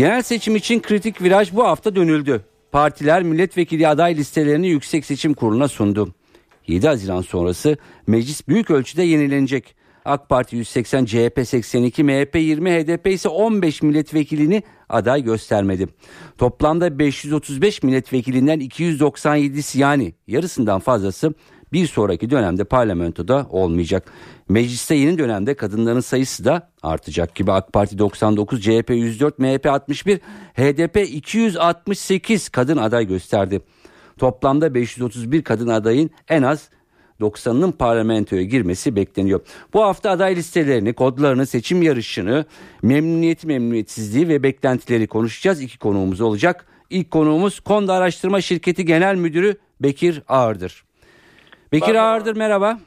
Genel seçim için kritik viraj bu hafta dönüldü. Partiler milletvekili aday listelerini Yüksek Seçim Kurulu'na sundu. 7 Haziran sonrası meclis büyük ölçüde yenilenecek. AK Parti 180, CHP 82, MHP 20, HDP ise 15 milletvekilini aday göstermedi. Toplamda 535 milletvekilinden 297'si yani yarısından fazlası bir sonraki dönemde parlamentoda olmayacak. Mecliste yeni dönemde kadınların sayısı da artacak gibi AK Parti 99, CHP 104, MHP 61, HDP 268 kadın aday gösterdi. Toplamda 531 kadın adayın en az 90'ının parlamentoya girmesi bekleniyor. Bu hafta aday listelerini, kodlarını, seçim yarışını, memnuniyeti, memnuniyetsizliği ve beklentileri konuşacağız. İki konuğumuz olacak. İlk konuğumuz Konda Araştırma Şirketi Genel Müdürü Bekir Ağırdır. Bekir merhaba. Ağırdır merhaba.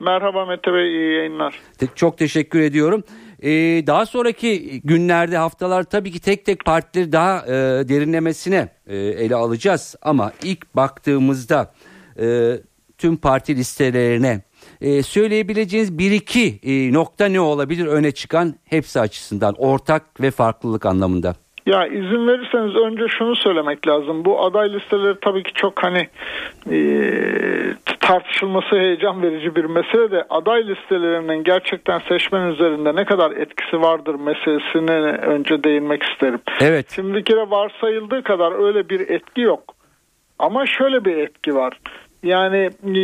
Merhaba Mete Bey iyi yayınlar. Çok teşekkür ediyorum. Ee, daha sonraki günlerde haftalar tabii ki tek tek partileri daha e, derinlemesine e, ele alacağız. Ama ilk baktığımızda e, tüm parti listelerine e, söyleyebileceğiniz bir iki e, nokta ne olabilir öne çıkan hepsi açısından ortak ve farklılık anlamında? Ya izin verirseniz önce şunu söylemek lazım. Bu aday listeleri tabii ki çok hani e, tartışılması heyecan verici bir mesele de aday listelerinin gerçekten seçmen üzerinde ne kadar etkisi vardır meselesine önce değinmek isterim. Evet. Şimdi bir kere varsayıldığı kadar öyle bir etki yok. Ama şöyle bir etki var. Yani e,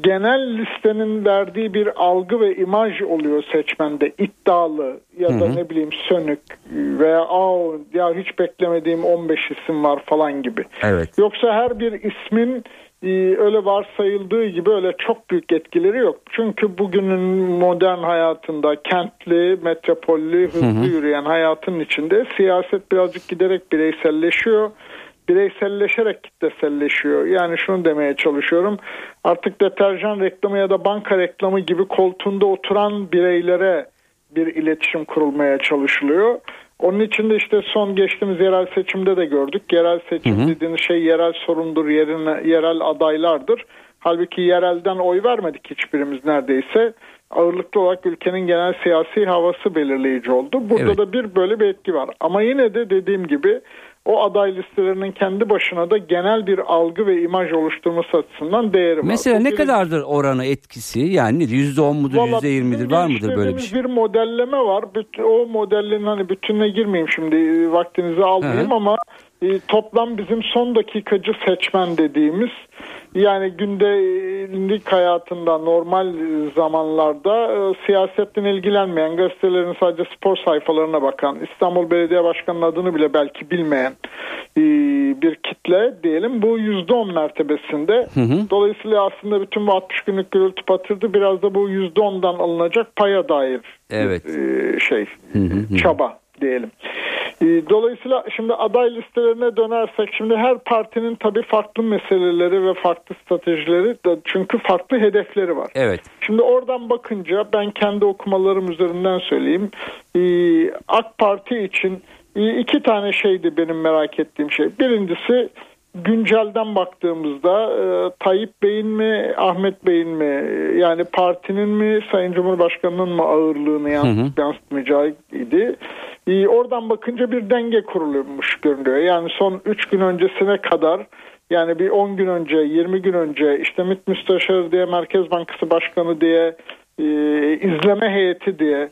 genel listenin verdiği bir algı ve imaj oluyor seçmende iddialı ya da hı hı. ne bileyim sönük veya aa ya hiç beklemediğim 15 isim var falan gibi. Evet. Yoksa her bir ismin e, öyle varsayıldığı gibi öyle çok büyük etkileri yok. Çünkü bugünün modern hayatında kentli, metropollü, hızlı hı hı. yürüyen hayatın içinde siyaset birazcık giderek bireyselleşiyor bireyselleşerek kitleselleşiyor. Yani şunu demeye çalışıyorum. Artık deterjan reklamı ya da banka reklamı gibi koltuğunda oturan bireylere bir iletişim kurulmaya çalışılıyor. Onun için de işte son geçtiğimiz yerel seçimde de gördük. Yerel seçim hı hı. dediğiniz şey yerel sorundur, yerine, yerel adaylardır. Halbuki yerelden oy vermedik hiçbirimiz neredeyse. Ağırlıklı olarak ülkenin genel siyasi havası belirleyici oldu. Burada evet. da bir böyle bir etki var. Ama yine de dediğim gibi o aday listelerinin kendi başına da genel bir algı ve imaj oluşturması açısından değeri var. Mesela o ne kadardır oranı etkisi? Yani yüzde on mudur, yüzde yirmidir var mıdır böyle bir şey? Bir modelleme var. O modellerin hani bütününe girmeyeyim şimdi vaktinizi almayayım Hı. ama e, toplam bizim son dakikacı seçmen dediğimiz yani gündelik hayatında normal zamanlarda e, siyasetten ilgilenmeyen gazetelerin sadece spor sayfalarına bakan İstanbul Belediye Başkanı'nın adını bile belki bilmeyen e, bir kitle diyelim bu %10 mertebesinde. Hı hı. Dolayısıyla aslında bütün bu 60 günlük gürültü patırdı biraz da bu %10'dan alınacak paya dair evet. e, şey hı hı. çaba diyelim. Ee, dolayısıyla şimdi aday listelerine dönersek şimdi her partinin tabii farklı meseleleri ve farklı stratejileri de çünkü farklı hedefleri var. Evet. Şimdi oradan bakınca ben kendi okumalarım üzerinden söyleyeyim. Ee, AK Parti için e, iki tane şeydi benim merak ettiğim şey. Birincisi güncelden baktığımızda e, Tayyip Bey'in mi Ahmet Bey'in mi yani partinin mi Sayın Cumhurbaşkanı'nın mı ağırlığını yansıtmayacağı idi. E, oradan bakınca bir denge kurulmuş görünüyor. Yani son 3 gün öncesine kadar yani bir 10 gün önce 20 gün önce işte MİT Müsteşarı diye Merkez Bankası Başkanı diye e, izleme heyeti diye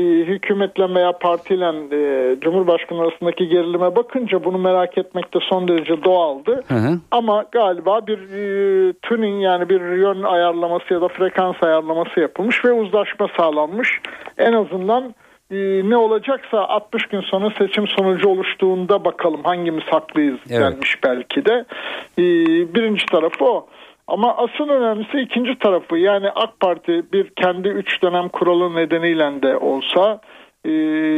hükümetle veya partiyle e, Cumhurbaşkanı arasındaki gerilime bakınca bunu merak etmek de son derece doğaldı. Hı hı. Ama galiba bir e, tuning yani bir yön ayarlaması ya da frekans ayarlaması yapılmış ve uzlaşma sağlanmış. En azından e, ne olacaksa 60 gün sonra seçim sonucu oluştuğunda bakalım hangimiz haklıyız evet. denmiş belki de. E, birinci tarafı o. Ama asıl önemlisi ikinci tarafı yani AK Parti bir kendi üç dönem kuralı nedeniyle de olsa e,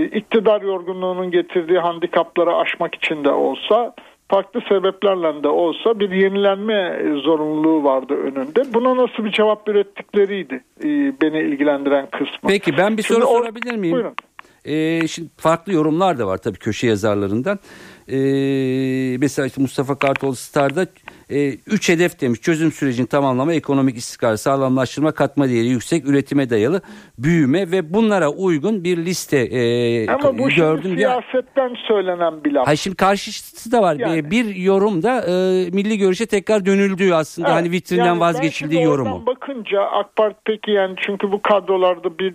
iktidar yorgunluğunun getirdiği handikapları aşmak için de olsa farklı sebeplerle de olsa bir yenilenme zorunluluğu vardı önünde. Buna nasıl bir cevap ürettikleriydi e, beni ilgilendiren kısmı. Peki ben bir Şimdi soru or- sorabilir miyim? Buyurun. Ee, şimdi farklı yorumlar da var tabii köşe yazarlarından. Ee, mesela işte Mustafa Kartal Star'da e, üç hedef demiş. Çözüm sürecini tamamlama, ekonomik istikrar, sağlamlaştırma, katma değeri yüksek, üretime dayalı, büyüme ve bunlara uygun bir liste e, Ama bu gördüm. Ya- siyasetten söylenen bir laf. Hayır şimdi karşısı da var. Yani. Bir yorumda e, milli görüşe tekrar dönüldüğü aslında Evet, hani vitrinden yani vazgeçildiği yorumu. bakınca AK Parti peki yani çünkü bu kadrolarda bir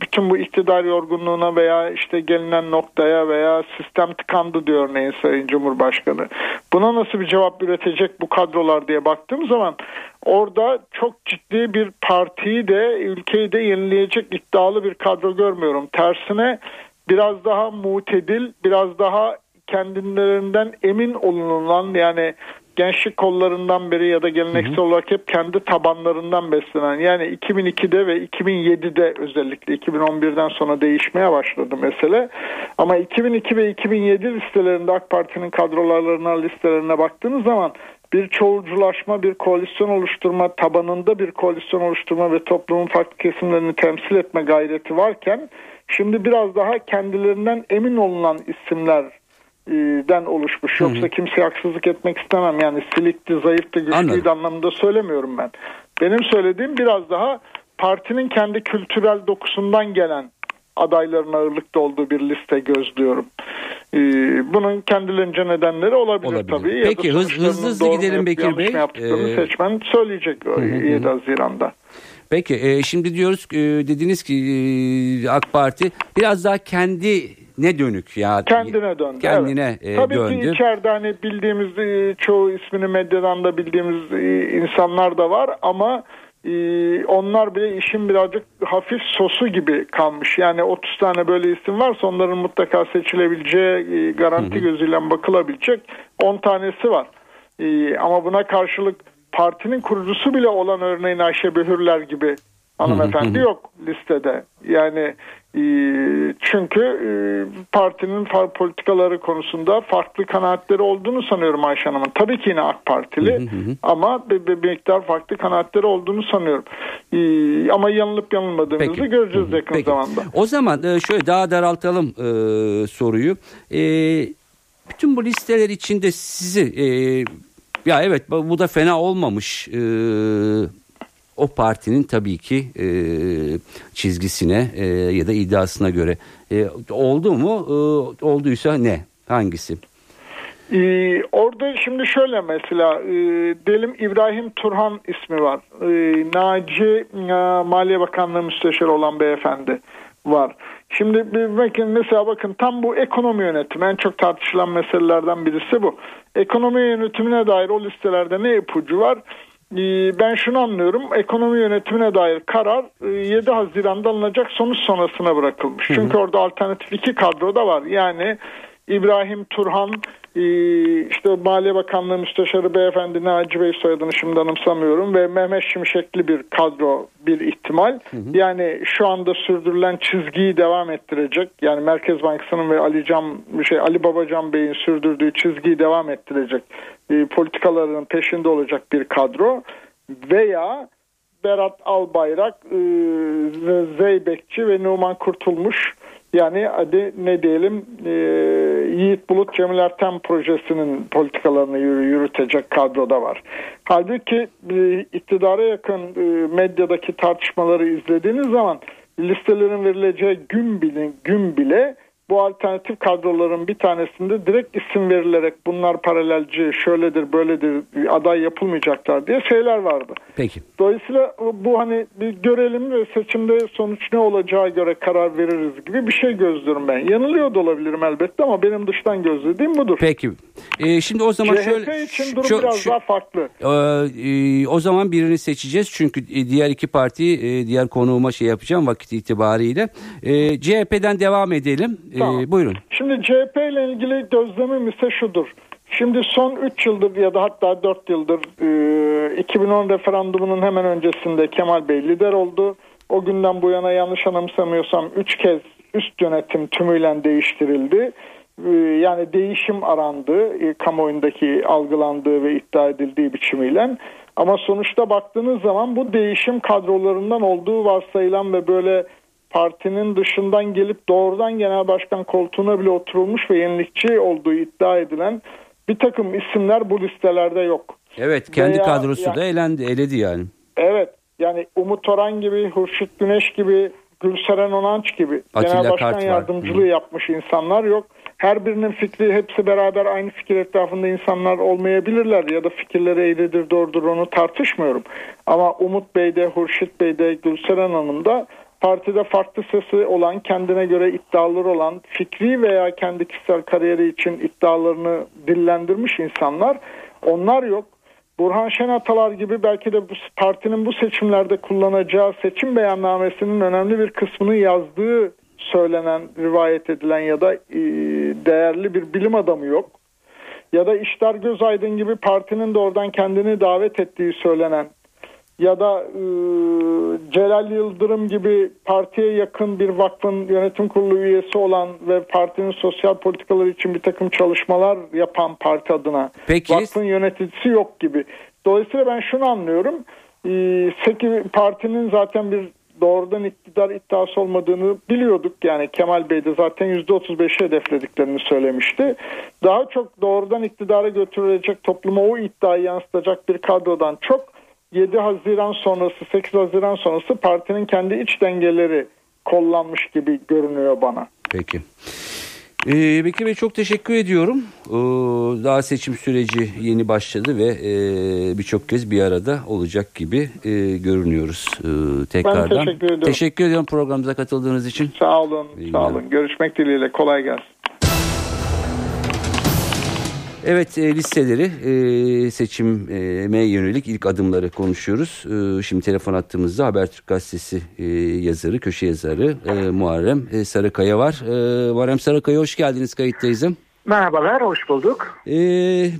bütün bu iktidar yorgunluğuna veya işte gelinen noktaya veya sistem tıkandı diyor örneğin Sayın Cumhurbaşkanı. Buna nasıl bir cevap üretecek bu kadrolar diye baktığım zaman orada çok ciddi bir partiyi de ülkeyi de yenileyecek iddialı bir kadro görmüyorum. Tersine biraz daha mutedil, biraz daha kendilerinden emin olunan yani gençlik kollarından beri ya da geleneksel olarak hep kendi tabanlarından beslenen yani 2002'de ve 2007'de özellikle 2011'den sonra değişmeye başladı mesele. Ama 2002 ve 2007 listelerinde AK Parti'nin kadrolarına listelerine baktığınız zaman bir çoğulculaşma, bir koalisyon oluşturma, tabanında bir koalisyon oluşturma ve toplumun farklı kesimlerini temsil etme gayreti varken şimdi biraz daha kendilerinden emin olunan isimler den oluşmuş. Yoksa kimseye haksızlık etmek istemem. Yani silikti, zayıftı, güçlüydü Anladım. anlamında söylemiyorum ben. Benim söylediğim biraz daha partinin kendi kültürel dokusundan gelen adayların ağırlıkta olduğu bir liste gözlüyorum. Ee, bunun kendilerince nedenleri olabilir, Olabilir. tabii. Peki, hız- hızlı hızlı gidelim Bekir Bey. yaptıklarını Ee, seçmen söyleyecek o 7 Haziran'da. Peki e, şimdi diyoruz e, dediniz ki e, AK Parti biraz daha kendi ne dönük ya Kendine döndü. Kendine evet. e, Tabii döndü. ki içeride hani bildiğimiz e, çoğu ismini medyadan da bildiğimiz e, insanlar da var ama onlar bile işin birazcık hafif sosu gibi kalmış. Yani 30 tane böyle isim varsa onların mutlaka seçilebileceği e, garanti gözüyle bakılabilecek 10 tanesi var. E, ama buna karşılık partinin kurucusu bile olan örneğin Ayşe Behürler gibi hanımefendi yok listede. Yani çünkü e, partinin far politikaları konusunda farklı kanaatleri olduğunu sanıyorum Ayşe Hanım'ın. Tabii ki yine AK Partili ama bir, bir miktar farklı kanaatleri olduğunu sanıyorum. E, ama yanılıp yanılmadığımızı Peki. göreceğiz yakın Peki. zamanda. O zaman e, şöyle daha daraltalım e, soruyu. E, bütün bu listeler içinde sizi e, ya evet bu bu da fena olmamış. E, o partinin tabii ki e, çizgisine e, ya da iddiasına göre e, oldu mu? E, olduysa ne? Hangisi? Ee, orada şimdi şöyle mesela e, diyelim İbrahim Turhan ismi var. E, Naci e, Maliye Bakanlığı Müsteşarı olan beyefendi var. Şimdi bakın mesela bakın tam bu ekonomi yönetimi en çok tartışılan meselelerden birisi bu. Ekonomi yönetimine dair o listelerde ne ipucu var? Ee, Ben şunu anlıyorum. Ekonomi yönetimine dair karar e, 7 Haziran'da alınacak sonuç sonrasına bırakılmış. Çünkü orada alternatif iki kadro da var. Yani İbrahim Turhan e, işte Maliye Bakanlığı Müsteşarı Beyefendi Naci Bey soyadını şimdi anımsamıyorum ve Mehmet Şimşekli bir kadro bir ihtimal. Yani şu anda sürdürülen çizgiyi devam ettirecek. Yani Merkez Bankası'nın ve Ali Can şey Ali Babacan Bey'in sürdürdüğü çizgiyi devam ettirecek. E, politikalarının peşinde olacak bir kadro veya Berat Albayrak, e, Zeybekçi ve Numan Kurtulmuş yani hadi ne diyelim e, Yiğit Bulut Cemil Ertem projesinin politikalarını yürü- yürütecek kadroda var. Halbuki e, iktidara yakın e, medyadaki tartışmaları izlediğiniz zaman listelerin verileceği gün bile, gün bile bu alternatif kadroların bir tanesinde direkt isim verilerek bunlar paralelci, şöyledir, böyledir, aday yapılmayacaklar diye şeyler vardı. Peki. Dolayısıyla bu hani bir görelim ve seçimde sonuç ne olacağı göre karar veririz gibi bir şey gözlüyorum ben. Yanılıyor da olabilirim elbette ama benim dıştan gözlediğim budur. Peki. E, şimdi o zaman CHP şöyle için durum şu- biraz şu- daha farklı. Ee, e, o zaman birini seçeceğiz çünkü e, diğer iki parti e, diğer konuğuma şey yapacağım vakit itibariyle. E, CHP'den devam edelim. E, Tamam. buyurun. Şimdi CHP ile ilgili gözlemim ise şudur. Şimdi son 3 yıldır ya da hatta 4 yıldır e, 2010 referandumunun hemen öncesinde Kemal Bey lider oldu. O günden bu yana yanlış anımsamıyorsam 3 kez üst yönetim tümüyle değiştirildi. Ee, yani değişim arandı e, kamuoyundaki algılandığı ve iddia edildiği biçimiyle. Ama sonuçta baktığınız zaman bu değişim kadrolarından olduğu varsayılan ve böyle partinin dışından gelip doğrudan genel başkan koltuğuna bile oturulmuş ve yenilikçi olduğu iddia edilen bir takım isimler bu listelerde yok. Evet kendi Veya, kadrosu yani, da elendi, eledi yani. Evet yani Umut Orhan gibi, Hurşit Güneş gibi, Gülseren Onanç gibi Atilla genel başkan Kart yardımcılığı var. yapmış insanlar yok. Her birinin fikri hepsi beraber aynı fikir etrafında insanlar olmayabilirler ya da fikirleri eğridir doğrudur onu tartışmıyorum. Ama Umut Bey'de, Hurşit Bey'de, Gülseren Hanım da partide farklı sesi olan, kendine göre iddiaları olan, fikri veya kendi kişisel kariyeri için iddialarını dillendirmiş insanlar. Onlar yok. Burhan Şenatalar gibi belki de bu partinin bu seçimlerde kullanacağı seçim beyannamesinin önemli bir kısmını yazdığı söylenen, rivayet edilen ya da e, değerli bir bilim adamı yok. Ya da İşler Gözaydın gibi partinin de oradan kendini davet ettiği söylenen ya da e, Celal Yıldırım gibi partiye yakın bir vakfın yönetim kurulu üyesi olan ve partinin sosyal politikaları için bir takım çalışmalar yapan parti adına Peki. vakfın yöneticisi yok gibi. Dolayısıyla ben şunu anlıyorum. E, partinin zaten bir doğrudan iktidar iddiası olmadığını biliyorduk. Yani Kemal Bey de zaten %35'i hedeflediklerini söylemişti. Daha çok doğrudan iktidara götürülecek topluma o iddiayı yansıtacak bir kadrodan çok 7 Haziran sonrası 8 Haziran sonrası partinin kendi iç dengeleri kollanmış gibi görünüyor bana. Peki. Ee, Bekir Bey çok teşekkür ediyorum. Ee, daha seçim süreci yeni başladı ve e, birçok kez bir arada olacak gibi e, görünüyoruz ee, tekrardan. Ben teşekkür ediyorum. Teşekkür ediyorum programımıza katıldığınız için. Sağ olun. İyi sağ olun. Görüşmek dileğiyle. Kolay gelsin. Evet e, listeleri e, seçime yönelik ilk adımları konuşuyoruz. E, şimdi telefon attığımızda Habertürk Gazetesi e, yazarı, köşe yazarı e, Muharrem Sarıkaya var. E, Muharrem Sarıkaya hoş geldiniz kayıttayız. Merhabalar, hoş bulduk. Ee,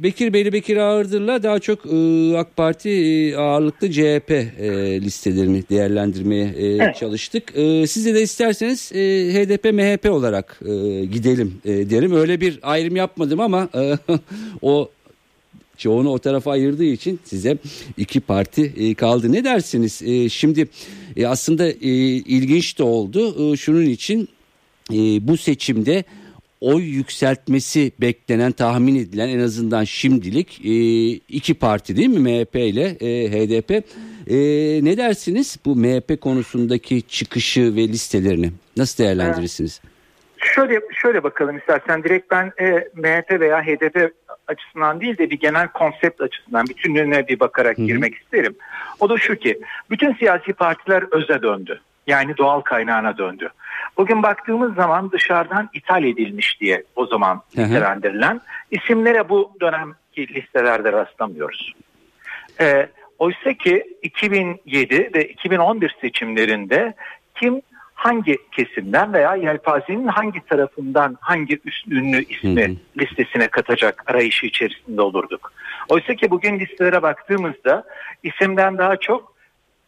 Bekir Beyli Bekir Ağırdır'la daha çok e, AK Parti e, ağırlıklı CHP e, listelerini değerlendirmeye e, evet. çalıştık. E, siz de isterseniz e, HDP MHP olarak e, gidelim e, derim. Öyle bir ayrım yapmadım ama e, o çoğunu o tarafa ayırdığı için size iki parti e, kaldı. Ne dersiniz? E, şimdi e, aslında ilginç de oldu. Şunun için bu seçimde oy yükseltmesi beklenen tahmin edilen en azından şimdilik e, iki parti değil mi MHP ile e, HDP. E, ne dersiniz bu MHP konusundaki çıkışı ve listelerini nasıl değerlendirirsiniz? Şöyle şöyle bakalım istersen direkt ben e, MHP veya HDP açısından değil de bir genel konsept açısından bütünlüğüne bir bakarak Hı-hı. girmek isterim. O da şu ki bütün siyasi partiler öze döndü. Yani doğal kaynağına döndü. Bugün baktığımız zaman dışarıdan ithal edilmiş diye o zaman nitelendirilen isimlere bu dönemki listelerde rastlamıyoruz. Ee, oysa ki 2007 ve 2011 seçimlerinde kim hangi kesimden veya yelpazenin hangi tarafından hangi ünlü ismi hı hı. listesine katacak arayışı içerisinde olurduk. Oysa ki bugün listelere baktığımızda isimden daha çok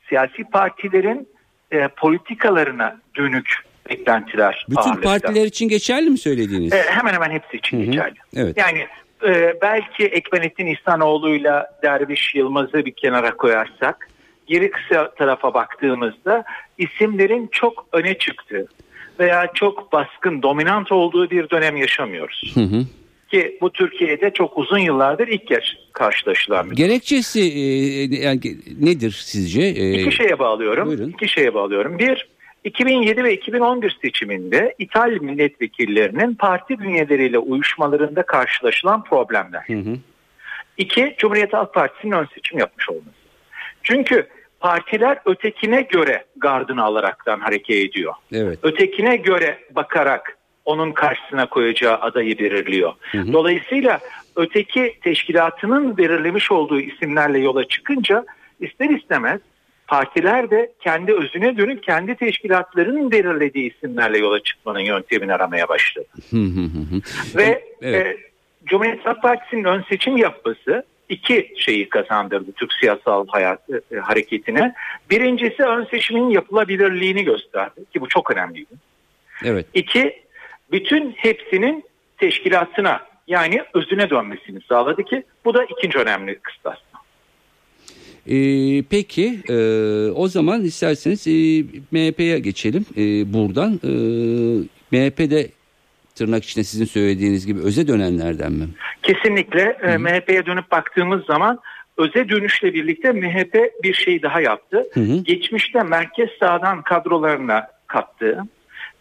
siyasi partilerin e, politikalarına dönük beklentiler Bütün ağırlıkta. partiler için geçerli mi söylediğiniz? E, hemen hemen hepsi için Hı-hı. geçerli. Evet. Yani e, belki Ekmenettin İhsanoğlu'yla Derviş Yılmaz'ı bir kenara koyarsak geri kısa tarafa baktığımızda isimlerin çok öne çıktığı veya çok baskın, dominant olduğu bir dönem yaşamıyoruz. Hı hı. Ki bu Türkiye'de çok uzun yıllardır ilk kez karşılaşılan bir Gerekçesi e, yani, nedir sizce? E, İki şeye bağlıyorum. Buyurun. İki şeye bağlıyorum. Bir, 2007 ve 2011 seçiminde İtalya milletvekillerinin parti bünyeleriyle uyuşmalarında karşılaşılan problemler. Hı hı. İki, Cumhuriyet Halk Partisi'nin ön seçim yapmış olması. Çünkü partiler ötekine göre gardını alaraktan hareket ediyor. Evet. Ötekine göre bakarak onun karşısına koyacağı adayı belirliyor. Hı hı. Dolayısıyla öteki teşkilatının belirlemiş olduğu isimlerle yola çıkınca ister istemez partiler de kendi özüne dönüp kendi teşkilatlarının belirlediği isimlerle yola çıkmanın yöntemini aramaya başladı. Ve evet. e, Cumhuriyet Halk Partisi'nin ön seçim yapması iki şeyi kazandırdı Türk siyasal hayat e, hareketine. Birincisi ön seçimin yapılabilirliğini gösterdi ki bu çok önemliydi. Evet. İki, bütün hepsinin teşkilatına yani özüne dönmesini sağladı ki bu da ikinci önemli kıstas. Ee, peki e, o zaman isterseniz e, MHP'ye geçelim e, buradan. E, MHP'de tırnak içinde sizin söylediğiniz gibi öze dönenlerden mi? Kesinlikle e, MHP'ye dönüp baktığımız zaman öze dönüşle birlikte MHP bir şey daha yaptı. Hı hı. Geçmişte merkez sağdan kadrolarına kattı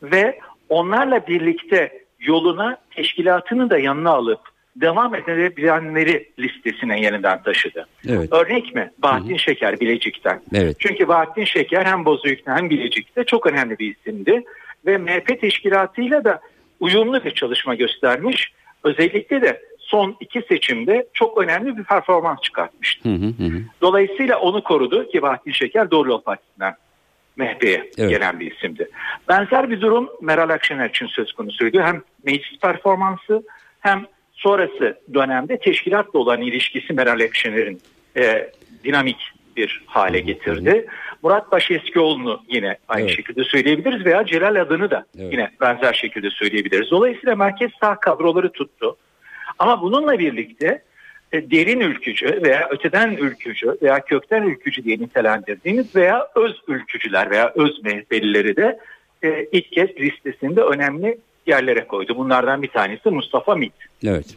ve onlarla birlikte yoluna teşkilatını da yanına alıp devam edebilenleri listesine yeniden taşıdı. Evet. Örnek mi? Bahattin Şeker Bilecik'ten. Evet. Çünkü Bahattin Şeker hem Bozüyük'te hem Bilecik'te çok önemli bir isimdi. Ve MHP teşkilatıyla da uyumlu bir çalışma göstermiş. Özellikle de son iki seçimde çok önemli bir performans çıkartmıştı. Hı. hı. Dolayısıyla onu korudu ki Bahattin Şeker Doğru Yol Partisi'nden MHP'ye Evet. gelen bir isimdi. Benzer bir durum Meral Akşener için söz konusuydu. Hem meclis performansı hem sonrası dönemde teşkilatla olan ilişkisi Meral Akşener'in e, dinamik bir hale getirdi. Murat Başeskioğlu'nu yine aynı Evet. şekilde söyleyebiliriz veya Celal adını da Evet. yine benzer şekilde söyleyebiliriz. Dolayısıyla merkez sağ kadroları tuttu. Ama bununla birlikte e, derin ülkücü veya öteden ülkücü veya kökten ülkücü diye nitelendirdiğimiz veya öz ülkücüler veya öz MHP'lileri de e, ilk kez listesinde önemli yerlere koydu. Bunlardan bir tanesi Mustafa Mit. Evet.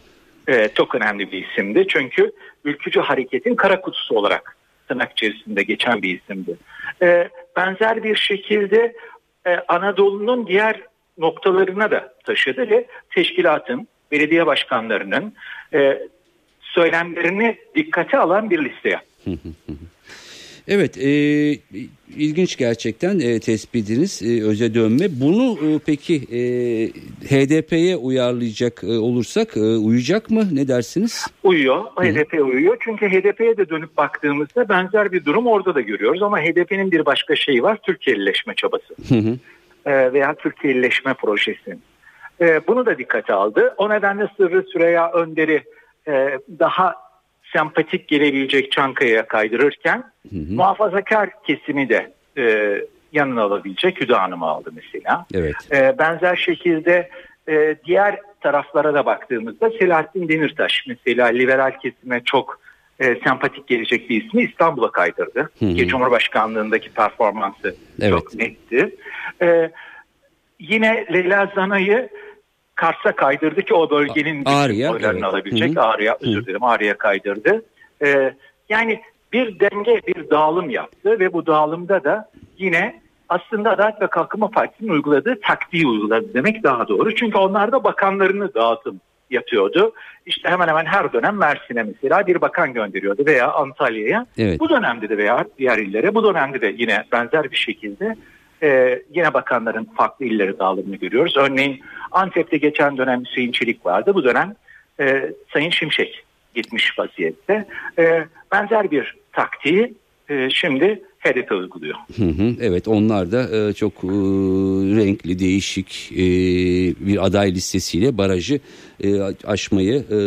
E, çok önemli bir isimdi. Çünkü ülkücü hareketin kara kutusu olarak tırnak içerisinde geçen bir isimdi. E, benzer bir şekilde e, Anadolu'nun diğer noktalarına da taşıdı ve teşkilatın, belediye başkanlarının e, söylemlerini dikkate alan bir liste yaptı. Evet, e, ilginç gerçekten e, tespitiniz e, öze dönme. Bunu e, peki e, HDP'ye uyarlayacak e, olursak e, uyacak mı? Ne dersiniz? Uyuyor, HDP uyuyor. Çünkü HDP'ye de dönüp baktığımızda benzer bir durum orada da görüyoruz. Ama HDP'nin bir başka şeyi var, Türkiye'lileşme çabası. Hı hı. e, veya Türkiye'lileşme projesi. E, bunu da dikkate aldı. O nedenle Sırrı Süreyya Önder'i e, daha sempatik gelebilecek Çankaya'ya kaydırırken muhafazakar kesimi de e, yanına alabilecek Hüda Hanım'ı aldı mesela. Evet. E, benzer şekilde e, diğer taraflara da baktığımızda Selahattin Demirtaş mesela liberal kesime çok e, sempatik gelecek bir ismi İstanbul'a kaydırdı. Hı hı. Ki Cumhurbaşkanlığındaki performansı Evet. çok netti. E, yine Leyla Zana'yı Kars'a kaydırdı ki o bölgenin Ağrı'ya, oylarını evet. alabilecek. Hı hı. Ağrı'ya özür dilerim Ağrı'ya kaydırdı. E, yani bir denge bir dağılım yaptı ve bu dağılımda da yine aslında Adalet ve Kalkınma Partisi'nin uyguladığı taktiği uyguladı demek daha doğru. Çünkü onlar da bakanlarını dağıtım yapıyordu. İşte hemen hemen her dönem Mersin'e mesela bir bakan gönderiyordu veya Antalya'ya. Evet. Bu dönemde de veya diğer illere bu dönemde de yine benzer bir şekilde e, yine bakanların farklı illere dağılımını görüyoruz. Örneğin Antep'te geçen dönem Hüseyin Çelik vardı. Bu dönem e, Sayın Şimşek gitmiş vaziyette. E, benzer bir taktiği e, şimdi HDP uyguluyor. Hı hı, evet onlar da e, çok e, renkli değişik e, bir aday listesiyle barajı e, aşmayı e,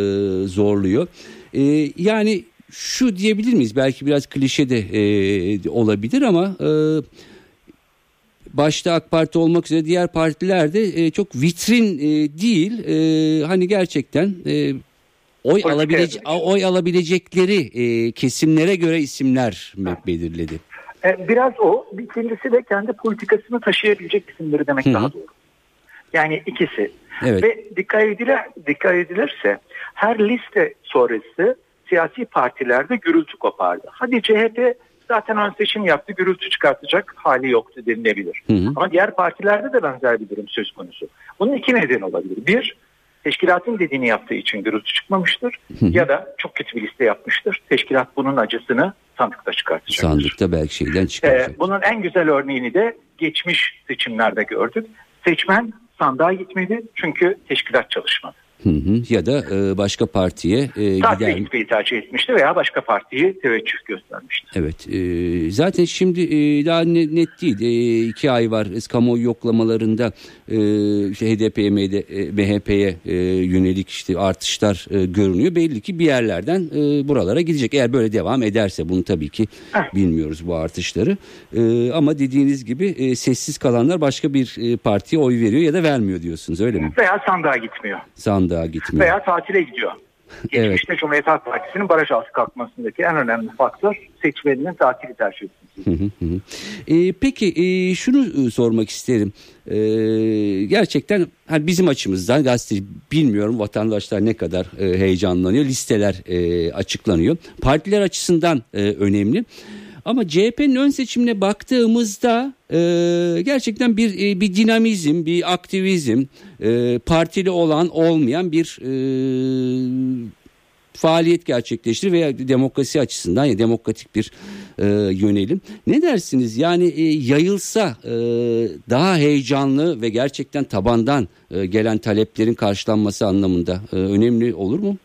zorluyor. E, yani şu diyebilir miyiz belki biraz klişe de e, olabilir ama e, başta AK Parti olmak üzere diğer partiler de e, çok vitrin e, değil e, hani gerçekten e, oy Politika alabilece yapmak. oy alabilecekleri e, kesimlere göre isimler belirledi? E, biraz o. İkincisi de kendi politikasını taşıyabilecek isimleri demek daha doğru. Yani ikisi. Evet. Ve dikkat, edilir, dikkat edilirse her liste sonrası siyasi partilerde gürültü kopardı. Hadi CHP zaten ön seçim yaptı gürültü çıkartacak hali yoktu denilebilir. Hı hı. Ama diğer partilerde de benzer bir durum söz konusu. Bunun iki nedeni olabilir. Bir, teşkilatın dediğini yaptığı için gürültü çıkmamıştır. Ya da çok kötü bir liste yapmıştır. Teşkilat bunun acısını sandıkta çıkartacaktır. Sandıkta belki şeyden çıkacak. Ee, bunun en güzel örneğini de geçmiş seçimlerde gördük. Seçmen sandığa gitmedi çünkü teşkilat çalışmadı. Hı hı. Ya da e, başka partiye e, Tatile gider. gitmeyi tercih etmişti veya başka partiyi teveccüh göstermişti. Evet. e, zaten şimdi e, daha ne- net değil. E, iki ay var. Kamuoyu yoklamalarında e, işte HDP'ye, MD- e, MHP'ye e, yönelik işte artışlar e, görünüyor. Belli ki bir yerlerden e, buralara gidecek. Eğer böyle devam ederse bunu tabii ki Heh. bilmiyoruz bu artışları. E, ama dediğiniz gibi e, sessiz kalanlar başka bir e, partiye oy veriyor ya da vermiyor diyorsunuz öyle mi? Veya sandığa gitmiyor. Sandığa gitmiyor. Veya tatile gidiyor. Evet. Geçmişte Cumhuriyet Halk Partisi'nin baraj altı kalkmasındaki en önemli faktör seçmeninin tatili tercih etmesi. E, peki e, şunu e, sormak isterim. E, gerçekten hani bizim açımızdan gazete bilmiyorum vatandaşlar ne kadar e, heyecanlanıyor. Listeler e, açıklanıyor. Partiler açısından e, önemli. Ama CHP'nin ön seçimine baktığımızda e, gerçekten bir e, bir dinamizm, bir aktivizm, e, partili olan olmayan bir e, faaliyet gerçekleştirir veya demokrasi açısından ya demokratik bir e, yönelim. Ne dersiniz? Yani e, yayılsa e, daha heyecanlı ve gerçekten tabandan e, gelen taleplerin karşılanması anlamında e, önemli olur mu?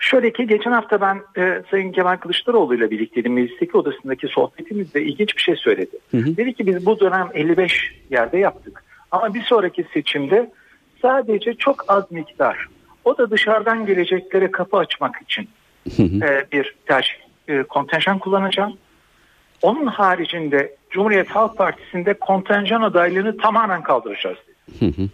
Şöyle ki geçen hafta ben e, Sayın Kemal Kılıçdaroğlu ile birlikteydim. Meclisteki odasındaki sohbetimizde ilginç bir şey söyledi. Hı hı. Dedi ki biz bu dönem 55 yerde yaptık. Ama bir sonraki seçimde sadece çok az miktar o da dışarıdan geleceklere kapı açmak için e, bir tercih e, kontenjan kullanacağım. Onun haricinde Cumhuriyet Halk Partisi'nde kontenjan adaylığını tamamen kaldıracağız dedi. Hı hı.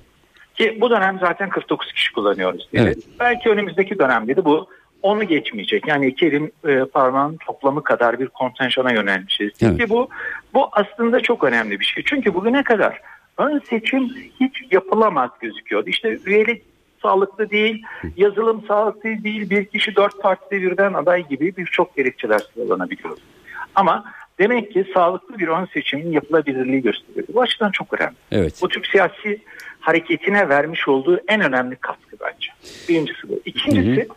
Ki bu dönem zaten 49 kişi kullanıyoruz dedi. Evet. Belki önümüzdeki dönemde de bu onu geçmeyecek. Yani iki elin e, parmağın toplamı kadar bir kontenjana yönelmişiz. Evet. Ki bu bu aslında çok önemli bir şey. Çünkü bugüne kadar ön seçim hiç yapılamaz gözüküyordu. İşte üyelik sağlıklı değil, yazılım sağlıklı değil, bir kişi dört partide birden aday gibi birçok gerekçeler sıralanabiliyor. Ama demek ki sağlıklı bir ön seçimin yapılabilirliği gösteriyor. Bu açıdan çok önemli. Evet. Bu Türk siyasi hareketine vermiş olduğu en önemli katkı bence. Birincisi bu. İkincisi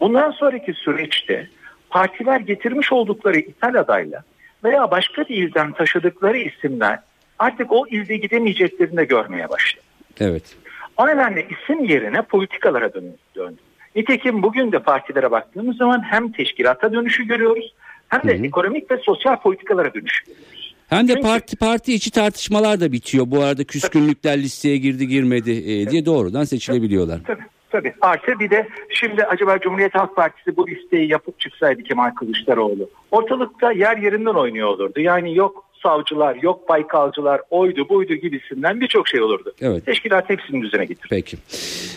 bundan sonraki süreçte partiler getirmiş oldukları ithal adayla veya başka bir ilden taşıdıkları isimler artık o ilde gidemeyeceklerini de görmeye başladı. Evet. O nedenle isim yerine politikalara dön- döndü. Nitekim bugün de partilere baktığımız zaman hem teşkilata dönüşü görüyoruz hem de ekonomik ve sosyal politikalara dönüşü görüyoruz. Hem de Çünkü- parti parti içi tartışmalar da bitiyor. Bu arada küskünlükler listeye girdi girmedi e, diye doğrudan seçilebiliyorlar. Tabii tabii. Artı bir de şimdi acaba Cumhuriyet Halk Partisi bu listeyi yapıp çıksaydı Kemal Kılıçdaroğlu. Ortalıkta yer yerinden oynuyor olurdu. Yani yok savcılar, yok baykalcılar, oydu buydu gibisinden birçok şey olurdu. Evet. Teşkilat hepsinin düzene getirdi. Peki.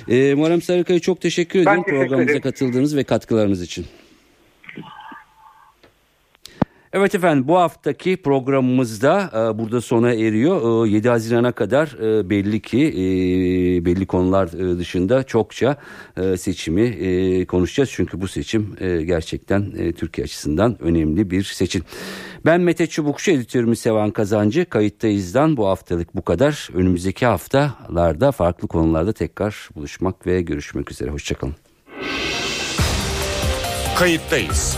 E, Muharrem Sarıkaya çok teşekkür ederim teşekkür programımıza ederim. katıldığınız ve katkılarınız için. Evet efendim bu haftaki programımızda e, burada sona eriyor. E, 7 Haziran'a kadar e, belli ki e, belli konular e, dışında çokça e, seçimi e, konuşacağız. Çünkü bu seçim e, gerçekten e, Türkiye açısından önemli bir seçim. Ben Mete Çubukçu, editörümüz Sevan Kazancı. Kayıttayız'dan bu haftalık bu kadar. Önümüzdeki haftalarda farklı konularda tekrar buluşmak ve görüşmek üzere. Hoşçakalın. Kayıttayız.